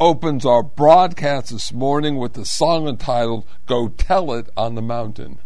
opens our broadcast this morning with the song entitled Go Tell It on the Mountain.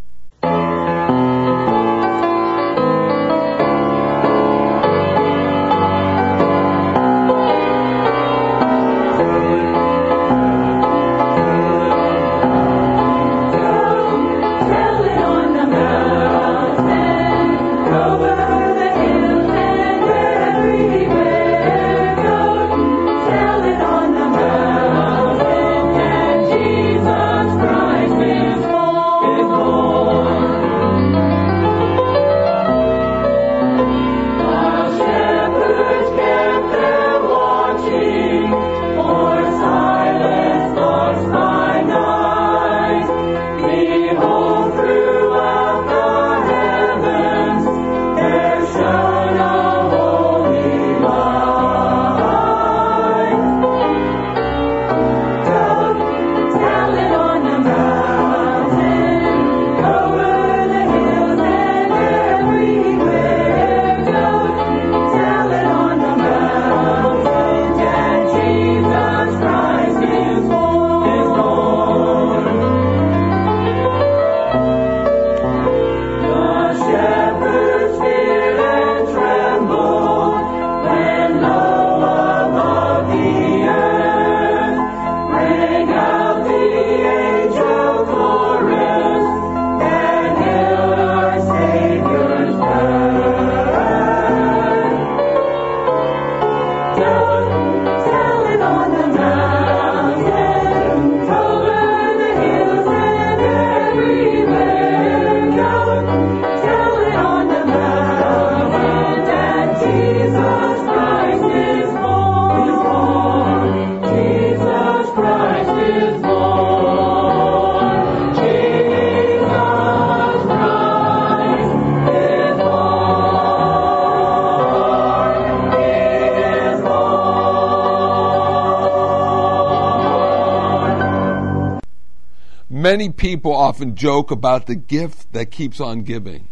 Many people often joke about the gift that keeps on giving.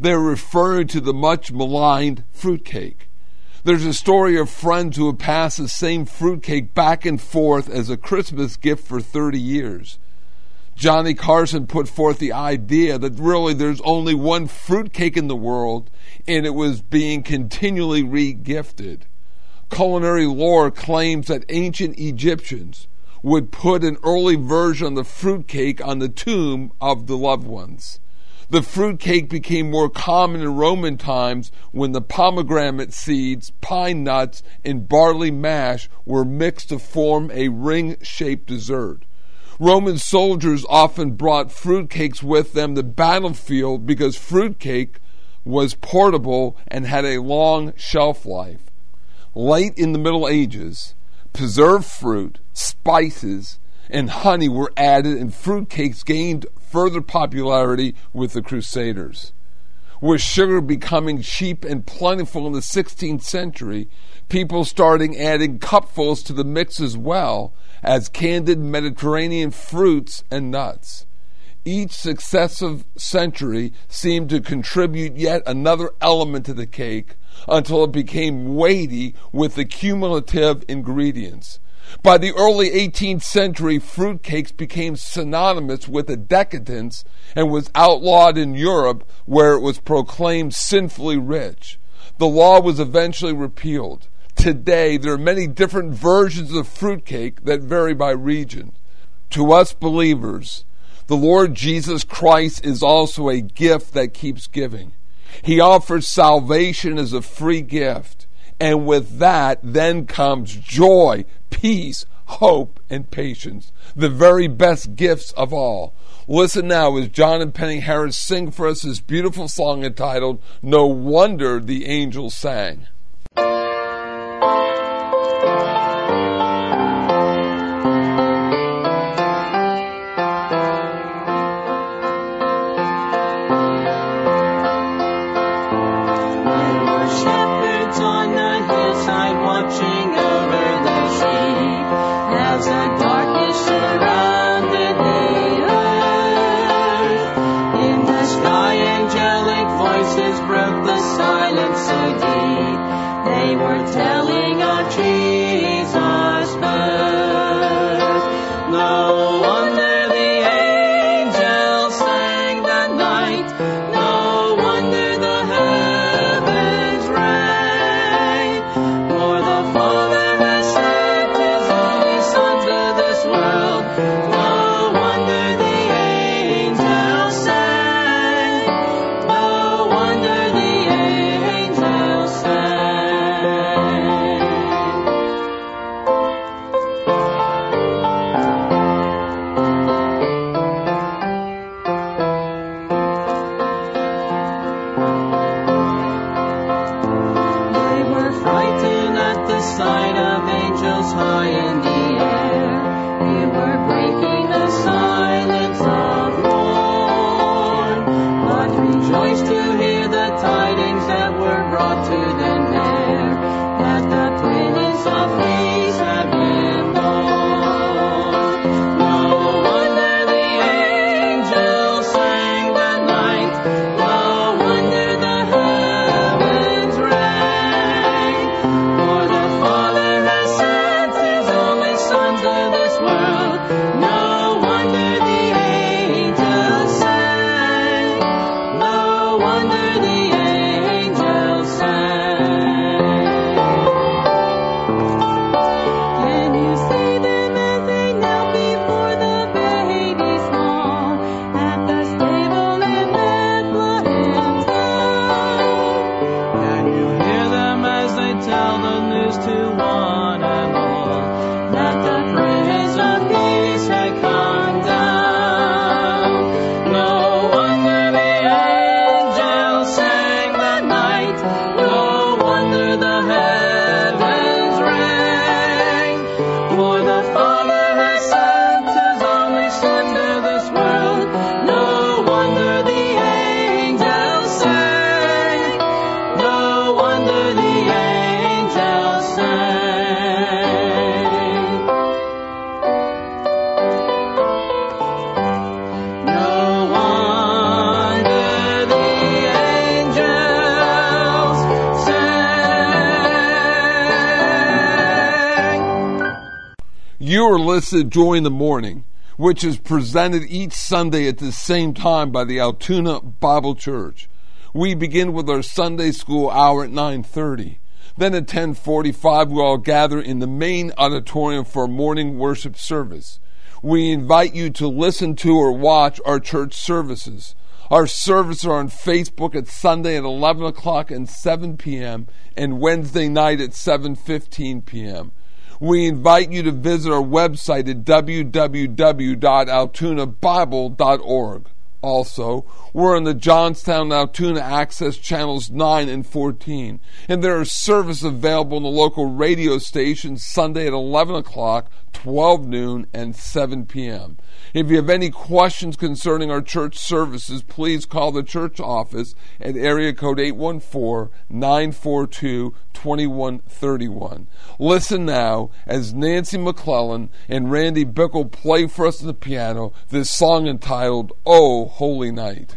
They're referring to the much maligned fruitcake. There's a story of friends who have passed the same fruitcake back and forth as a Christmas gift for 30 years. Johnny Carson put forth the idea that really there's only one fruitcake in the world and it was being continually regifted. Culinary lore claims that ancient Egyptians would put an early version of the fruitcake on the tomb of the loved ones. The fruitcake became more common in Roman times when the pomegranate seeds, pine nuts, and barley mash were mixed to form a ring shaped dessert. Roman soldiers often brought fruitcakes with them to the battlefield because fruitcake was portable and had a long shelf life. Late in the Middle Ages, preserved fruit, spices, and honey were added, and fruitcakes gained further popularity with the Crusaders. With sugar becoming cheap and plentiful in the 16th century, people started adding cupfuls to the mix as well as candied Mediterranean fruits and nuts. Each successive century seemed to contribute yet another element to the cake until it became weighty with the cumulative ingredients. By the early 18th century, fruitcakes became synonymous with a decadence and was outlawed in Europe where it was proclaimed sinfully rich. The law was eventually repealed. Today, there are many different versions of fruitcake that vary by region. To us believers, the Lord Jesus Christ is also a gift that keeps giving. He offers salvation as a free gift. And with that, then comes joy, peace, hope, and patience, the very best gifts of all. Listen now as John and Penny Harris sing for us this beautiful song entitled No Wonder the Angels Sang. To Joy in the Morning, which is presented each Sunday at the same time by the Altoona Bible Church. We begin with our Sunday school hour at 9:30. Then at 10:45 we all gather in the main auditorium for morning worship service. We invite you to listen to or watch our church services. Our services are on Facebook at Sunday at 11 o'clock and 7 p.m. and Wednesday night at 7:15 p.m. We invite you to visit our website at www.altoonabible.org. Also, we're on the Johnstown Altoona Access Channels 9 and 14, and there are services available on the local radio stations Sunday at 11 o'clock, 12 noon, and 7 p.m. If you have any questions concerning our church services, please call the church office at area code 814 942 2131. Listen now as Nancy McClellan and Randy Bickle play for us on the piano this song entitled Oh Holy Night.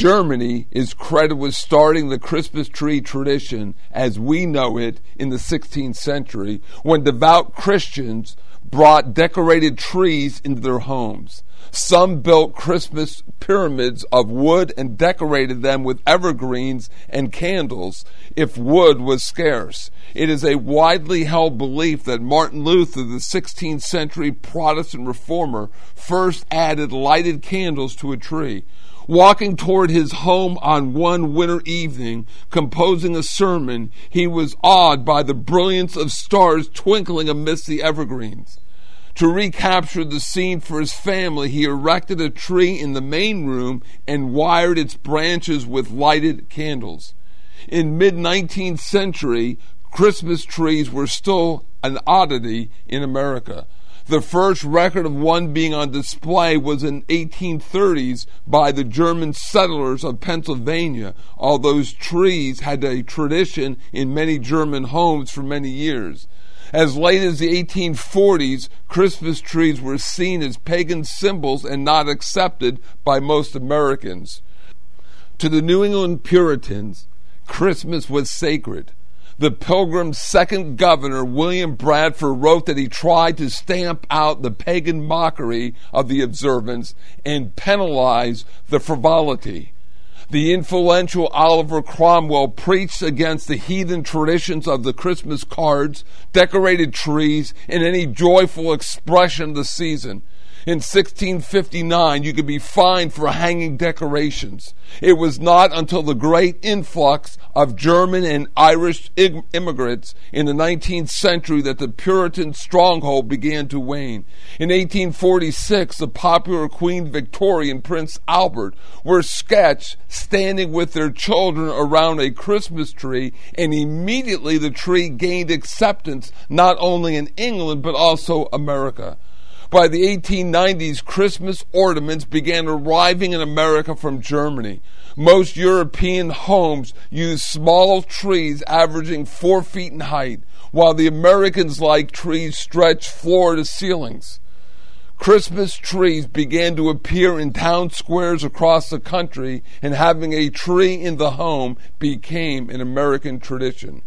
Germany is credited with starting the Christmas tree tradition as we know it in the 16th century when devout Christians brought decorated trees into their homes. Some built Christmas pyramids of wood and decorated them with evergreens and candles if wood was scarce. It is a widely held belief that Martin Luther, the 16th century Protestant reformer, first added lighted candles to a tree. Walking toward his home on one winter evening, composing a sermon, he was awed by the brilliance of stars twinkling amidst the evergreens. To recapture the scene for his family, he erected a tree in the main room and wired its branches with lighted candles. In mid 19th century, Christmas trees were still an oddity in America. The first record of one being on display was in 1830s by the German settlers of Pennsylvania, although trees had a tradition in many German homes for many years. As late as the 1840s, Christmas trees were seen as pagan symbols and not accepted by most Americans. To the New England Puritans, Christmas was sacred. The Pilgrim's second governor, William Bradford, wrote that he tried to stamp out the pagan mockery of the observance and penalize the frivolity. The influential Oliver Cromwell preached against the heathen traditions of the Christmas cards, decorated trees, and any joyful expression of the season. In 1659, you could be fined for hanging decorations. It was not until the great influx of German and Irish immigrants in the 19th century that the Puritan stronghold began to wane. In 1846, the popular Queen Victoria and Prince Albert were sketched standing with their children around a Christmas tree, and immediately the tree gained acceptance not only in England but also America. By the 1890s, Christmas ornaments began arriving in America from Germany. Most European homes use small trees averaging four feet in height, while the Americans like trees stretch floor to ceilings. Christmas trees began to appear in town squares across the country, and having a tree in the home became an American tradition.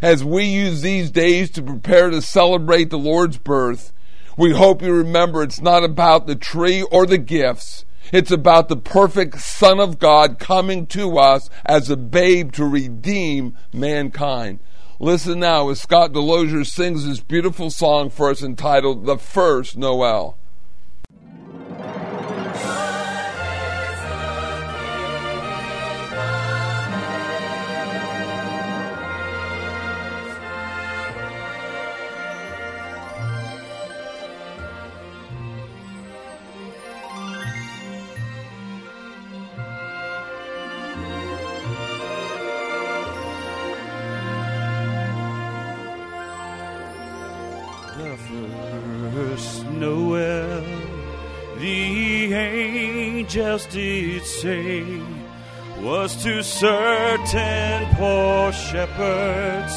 As we use these days to prepare to celebrate the Lord's birth, we hope you remember it's not about the tree or the gifts. It's about the perfect Son of God coming to us as a babe to redeem mankind. Listen now as Scott Delosier sings this beautiful song for us entitled The First Noel. Angels did say was to certain poor shepherds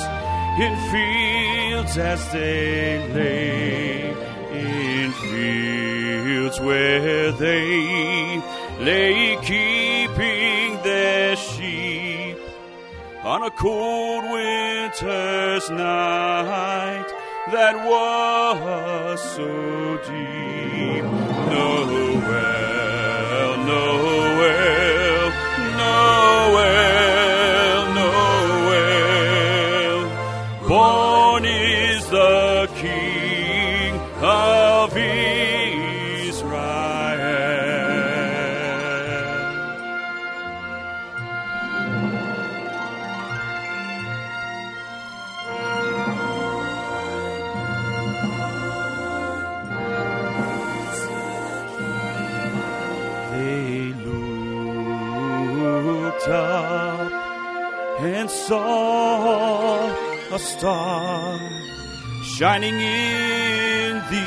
in fields as they lay, in fields where they lay keeping their sheep on a cold winter's night that was so deep. Nowhere Noel, Noel, shining in the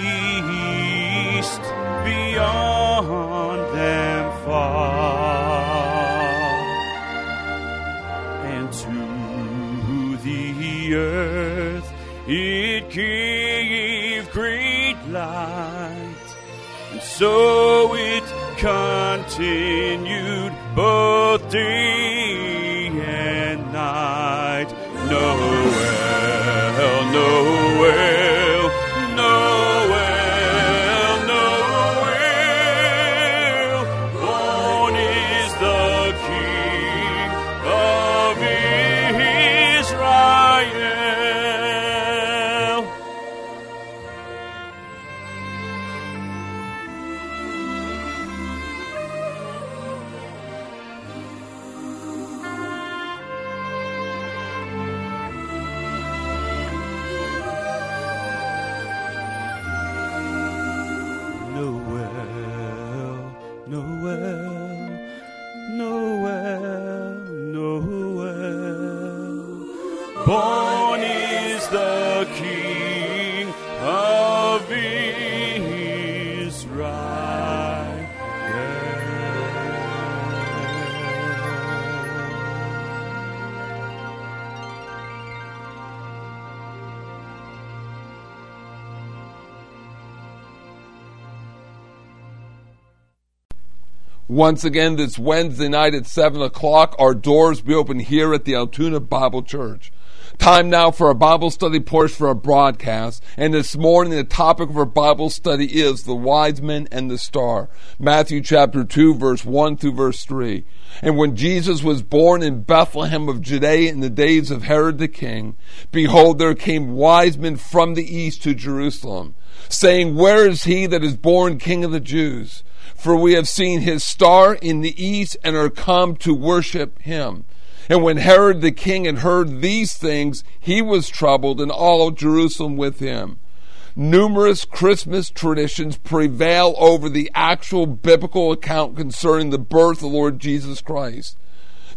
east beyond them far. And to the earth it gave great light. And so Once again, this Wednesday night at 7 o'clock, our doors be open here at the Altoona Bible Church. Time now for our Bible study portion for our broadcast. And this morning, the topic of our Bible study is the wise men and the star. Matthew chapter 2, verse 1 through verse 3. And when Jesus was born in Bethlehem of Judea in the days of Herod the king, behold, there came wise men from the east to Jerusalem, saying, Where is he that is born king of the Jews? For we have seen his star in the east and are come to worship him. And when Herod the king had heard these things, he was troubled, and all Jerusalem with him. Numerous Christmas traditions prevail over the actual biblical account concerning the birth of the Lord Jesus Christ.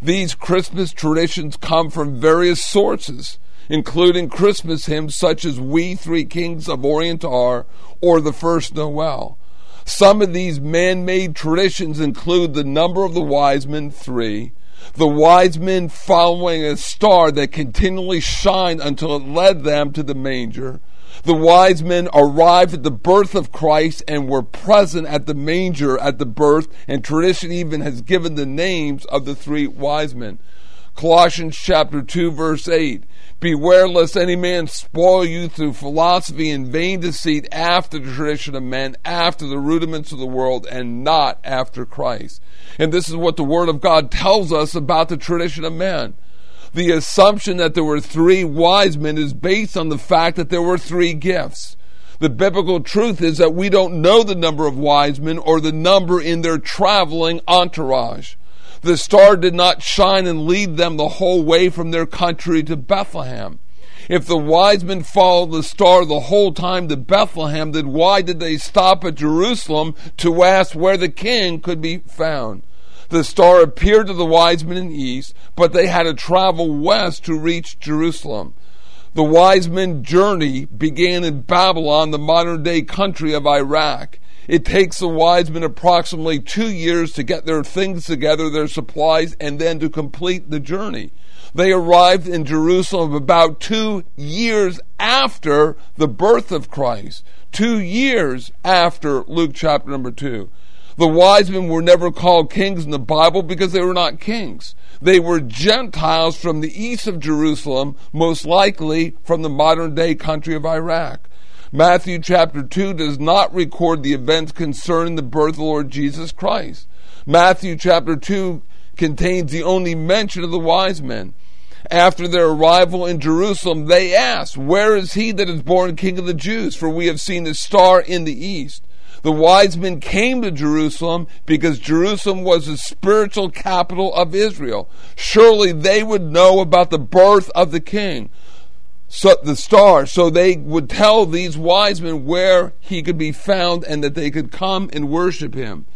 These Christmas traditions come from various sources, including Christmas hymns such as We Three Kings of Orient Are or the First Noel. Some of these man made traditions include the number of the wise men, three, the wise men following a star that continually shined until it led them to the manger. The wise men arrived at the birth of Christ and were present at the manger at the birth, and tradition even has given the names of the three wise men. Colossians chapter 2 verse 8. Beware lest any man spoil you through philosophy and vain deceit after the tradition of men, after the rudiments of the world, and not after Christ. And this is what the Word of God tells us about the tradition of men. The assumption that there were three wise men is based on the fact that there were three gifts. The biblical truth is that we don't know the number of wise men or the number in their traveling entourage. The star did not shine and lead them the whole way from their country to Bethlehem. If the wise men followed the star the whole time to Bethlehem, then why did they stop at Jerusalem to ask where the king could be found? The star appeared to the wise men in the east, but they had to travel west to reach Jerusalem. The wise men's journey began in Babylon, the modern day country of Iraq. It takes the wise men approximately two years to get their things together, their supplies, and then to complete the journey. They arrived in Jerusalem about two years after the birth of Christ, two years after Luke chapter number two. The wise men were never called kings in the Bible because they were not kings. They were Gentiles from the east of Jerusalem, most likely from the modern day country of Iraq. Matthew chapter 2 does not record the events concerning the birth of the Lord Jesus Christ. Matthew chapter 2 contains the only mention of the wise men. After their arrival in Jerusalem, they asked, Where is he that is born King of the Jews? For we have seen his star in the east. The wise men came to Jerusalem because Jerusalem was the spiritual capital of Israel. Surely they would know about the birth of the king, so the star, so they would tell these wise men where he could be found and that they could come and worship him.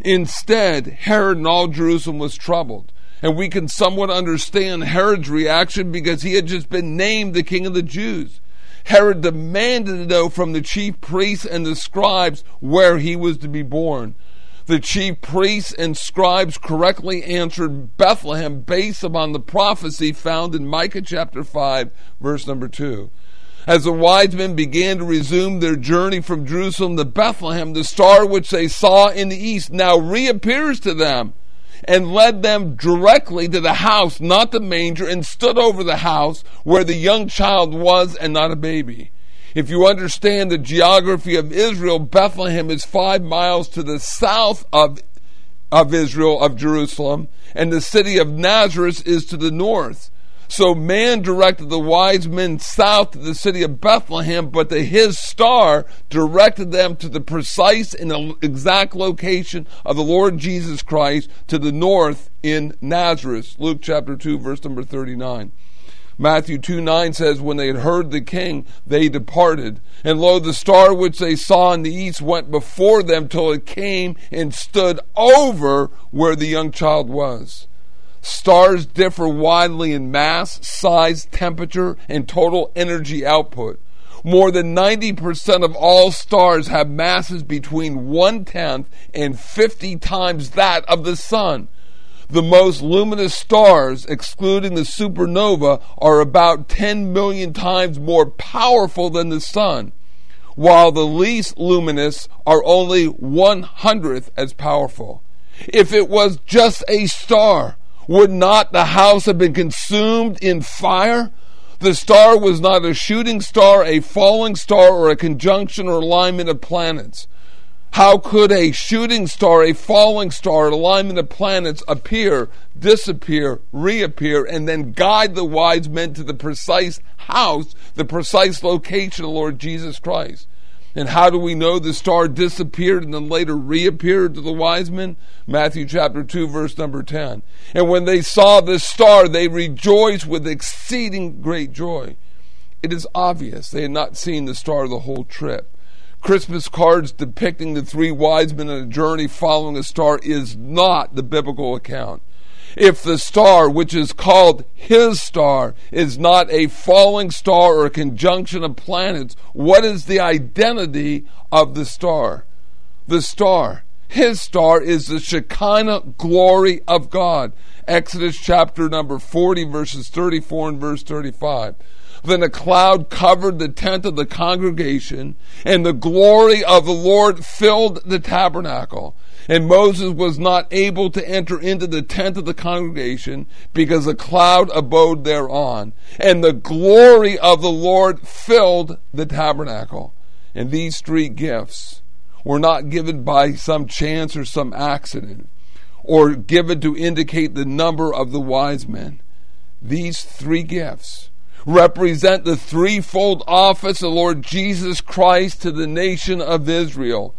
Instead, Herod and all Jerusalem was troubled. And we can somewhat understand Herod's reaction because he had just been named the king of the Jews. Herod demanded to know from the chief priests and the scribes where he was to be born. The chief priests and scribes correctly answered Bethlehem based upon the prophecy found in Micah chapter 5, verse number 2. As the wise men began to resume their journey from Jerusalem to Bethlehem, the star which they saw in the east now reappears to them. and led them directly to the house, not the manger, and stood over the house where the young child was and not a baby. If you understand the geography of Israel, Bethlehem is five miles to the south of, of Israel, of Jerusalem, and the city of Nazareth is to the north. So man directed the wise men south to the city of Bethlehem, but the, his star directed them to the precise and exact location of the Lord Jesus Christ to the north in Nazareth. Luke chapter 2, verse number 39. Matthew 2 9 says, When they had heard the king, they departed. And lo, the star which they saw in the east went before them till it came and stood over where the young child was. Stars differ widely in mass, size, temperature, and total energy output. More than 90% of all stars have masses between one tenth and 50 times that of the Sun. The most luminous stars, excluding the supernova, are about 10 million times more powerful than the Sun, while the least luminous are only one hundredth as powerful. If it was just a star, would not the house have been consumed in fire? The star was not a shooting star, a falling star, or a conjunction or alignment of planets. How could a shooting star, a falling star, alignment of planets appear, disappear, reappear, and then guide the wise men to the precise house, the precise location of Lord Jesus Christ? And how do we know the star disappeared and then later reappeared to the wise men? Matthew chapter 2, verse number 10. And when they saw the star, they rejoiced with exceeding great joy. It is obvious they had not seen the star the whole trip. Christmas cards depicting the three wise men on a journey following a star is not the biblical account if the star, which is called his star, is not a falling star or a conjunction of planets, what is the identity of the star? The star, his star, is the Shekinah glory of God. Exodus chapter number 40, verses 34 and verse 35. Then a cloud covered the tent of the congregation, and the glory of the Lord filled the tabernacle. And Moses was not able to enter into the tent of the congregation because a cloud abode thereon. And the glory of the Lord filled the tabernacle. And these three gifts were not given by some chance or some accident or given to indicate the number of the wise men. These three gifts represent the threefold office of Lord Jesus Christ to the nation of Israel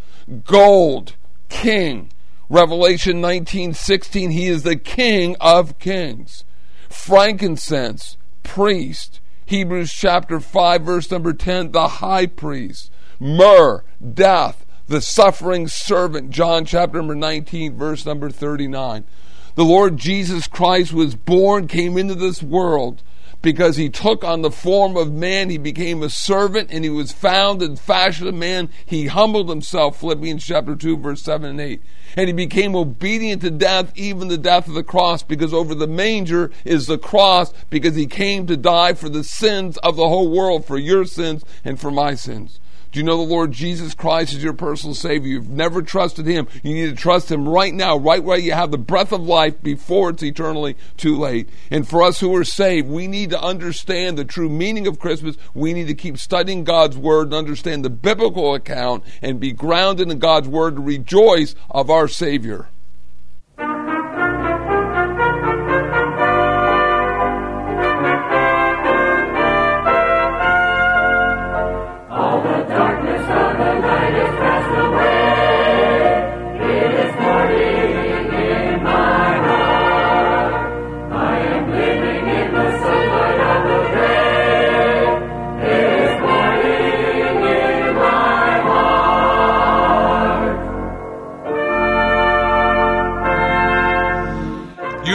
gold, king. Revelation 19:16 he is the king of kings. Frankincense, priest. Hebrews chapter 5 verse number 10 the high priest. Myrrh, death, the suffering servant. John chapter number 19 verse number 39. The Lord Jesus Christ was born, came into this world because he took on the form of man. He became a servant and he was found in fashion of man. He humbled himself, Philippians chapter 2, verse 7 and 8. And he became obedient to death, even the death of the cross, because over the manger is the cross, because he came to die for the sins of the whole world, for your sins and for my sins. Do you know the Lord Jesus Christ is your personal Savior? You've never trusted Him. You need to trust Him right now, right where you have the breath of life before it's eternally too late. And for us who are saved, we need to understand the true meaning of Christmas. We need to keep studying God's Word and understand the biblical account and be grounded in God's Word to rejoice of our Savior.